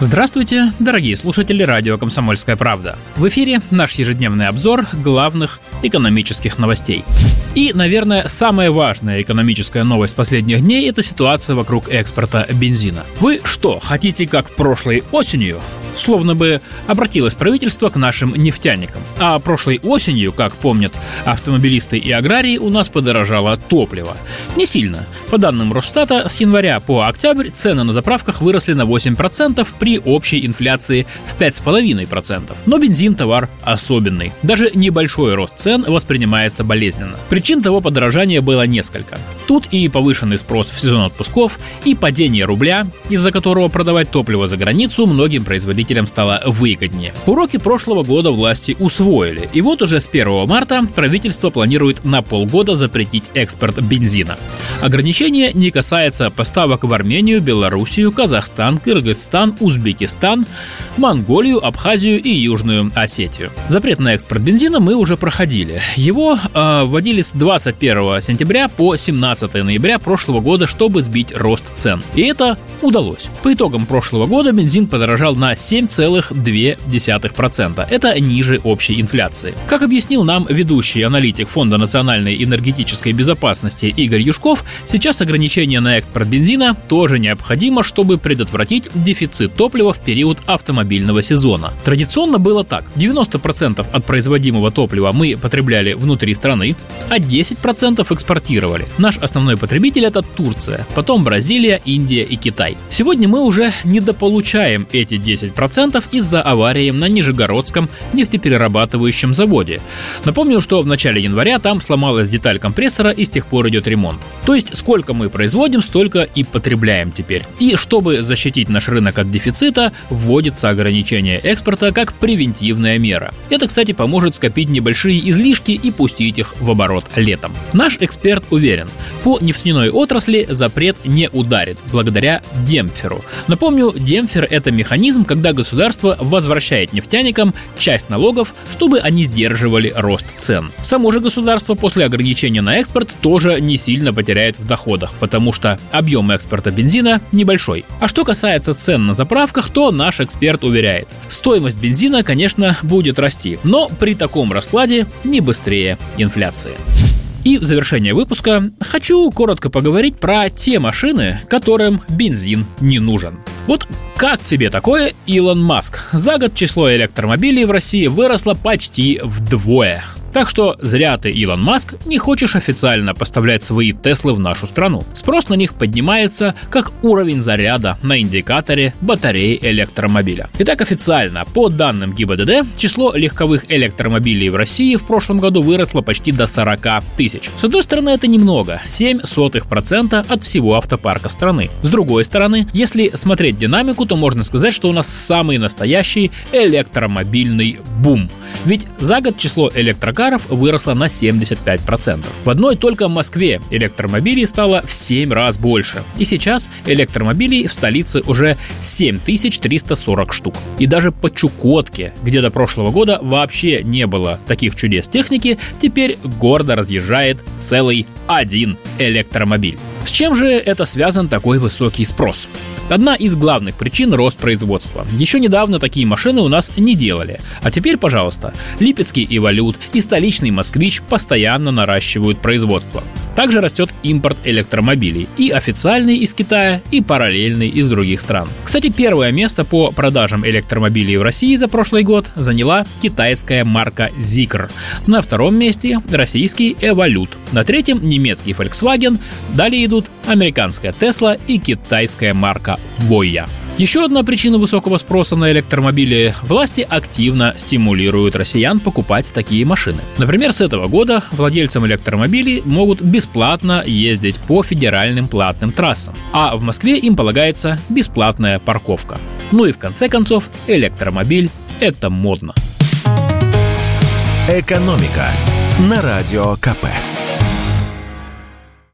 Здравствуйте, дорогие слушатели радио «Комсомольская правда». В эфире наш ежедневный обзор главных экономических новостей. И, наверное, самая важная экономическая новость последних дней – это ситуация вокруг экспорта бензина. Вы что, хотите как прошлой осенью? Словно бы обратилось правительство к нашим нефтяникам. А прошлой осенью, как помнят автомобилисты и аграрии, у нас подорожало топливо. Не сильно. По данным Росстата, с января по октябрь цены на заправках выросли на 8% при общей инфляции в 5,5%. Но бензин – товар особенный. Даже небольшой рост цен воспринимается болезненно. Причин того подорожания было несколько. Тут и повышенный спрос в сезон отпусков, и падение рубля, из-за которого продавать топливо за границу многим производителям стало выгоднее. Уроки прошлого года власти усвоили, и вот уже с 1 марта правительство планирует на полгода запретить экспорт бензина. Ограничение не касается поставок в Армению, Белоруссию, Казахстан, Кыргызстан, Узбекистан, Монголию, Абхазию и Южную Осетию. Запрет на экспорт бензина мы уже проходили. Его э, вводили с 21 сентября по 17 ноября прошлого года, чтобы сбить рост цен. И это удалось. По итогам прошлого года бензин подорожал на 7,2%. Это ниже общей инфляции. Как объяснил нам ведущий аналитик Фонда национальной энергетической безопасности Игорь Юшков, сейчас ограничение на экспорт бензина тоже необходимо, чтобы предотвратить дефицит топлива в период автомобильного сезона. Традиционно было так. 90% от производимого топлива мы потребляли внутри страны, а 10% экспортировали. Наш основной потребитель это Турция, потом Бразилия, Индия и Китай. Сегодня мы уже недополучаем эти 10% из-за аварии на Нижегородском нефтеперерабатывающем заводе. Напомню, что в начале января там сломалась деталь компрессора и с тех пор идет ремонт. То есть сколько мы производим, столько и потребляем теперь. И чтобы защитить наш рынок от дефицита, вводится ограничение экспорта как превентивная мера. Это, кстати, поможет скопить небольшие излишки и пустить их в оборот летом. Наш эксперт уверен, по нефтяной отрасли запрет не ударит, благодаря демпферу. Напомню, демпфер – это механизм, когда государство возвращает нефтяникам часть налогов, чтобы они сдерживали рост цен. Само же государство после ограничения на экспорт тоже не сильно потеряет в доходах, потому что объем экспорта бензина небольшой. А что касается цен на заправках, то наш эксперт уверяет, стоимость бензина, конечно, будет расти, но при таком раскладе не быстрее инфляции. И в завершение выпуска хочу коротко поговорить про те машины, которым бензин не нужен. Вот как тебе такое, Илон Маск? За год число электромобилей в России выросло почти вдвое. Так что зря ты, Илон Маск, не хочешь официально поставлять свои Теслы в нашу страну. Спрос на них поднимается, как уровень заряда на индикаторе батареи электромобиля. Итак, официально, по данным ГИБДД, число легковых электромобилей в России в прошлом году выросло почти до 40 тысяч. С одной стороны, это немного, 0,07% от всего автопарка страны. С другой стороны, если смотреть динамику, то можно сказать, что у нас самый настоящий электромобильный бум. Ведь за год число электрокаров выросло на 75%. В одной только Москве электромобилей стало в 7 раз больше. И сейчас электромобилей в столице уже 7340 штук. И даже по Чукотке, где до прошлого года вообще не было таких чудес техники, теперь гордо разъезжает целый один электромобиль. С чем же это связан такой высокий спрос? Одна из главных причин – рост производства. Еще недавно такие машины у нас не делали. А теперь, пожалуйста, Липецкий Эволют и столичный Москвич постоянно наращивают производство. Также растет импорт электромобилей, и официальный из Китая, и параллельный из других стран. Кстати, первое место по продажам электромобилей в России за прошлый год заняла китайская марка Zikr. На втором месте российский Evolut. На третьем немецкий Volkswagen. Далее идут американская Tesla и китайская марка Voya. Еще одна причина высокого спроса на электромобили – власти активно стимулируют россиян покупать такие машины. Например, с этого года владельцам электромобилей могут бесплатно ездить по федеральным платным трассам, а в Москве им полагается бесплатная парковка. Ну и в конце концов, электромобиль – это модно. Экономика на Радио КП.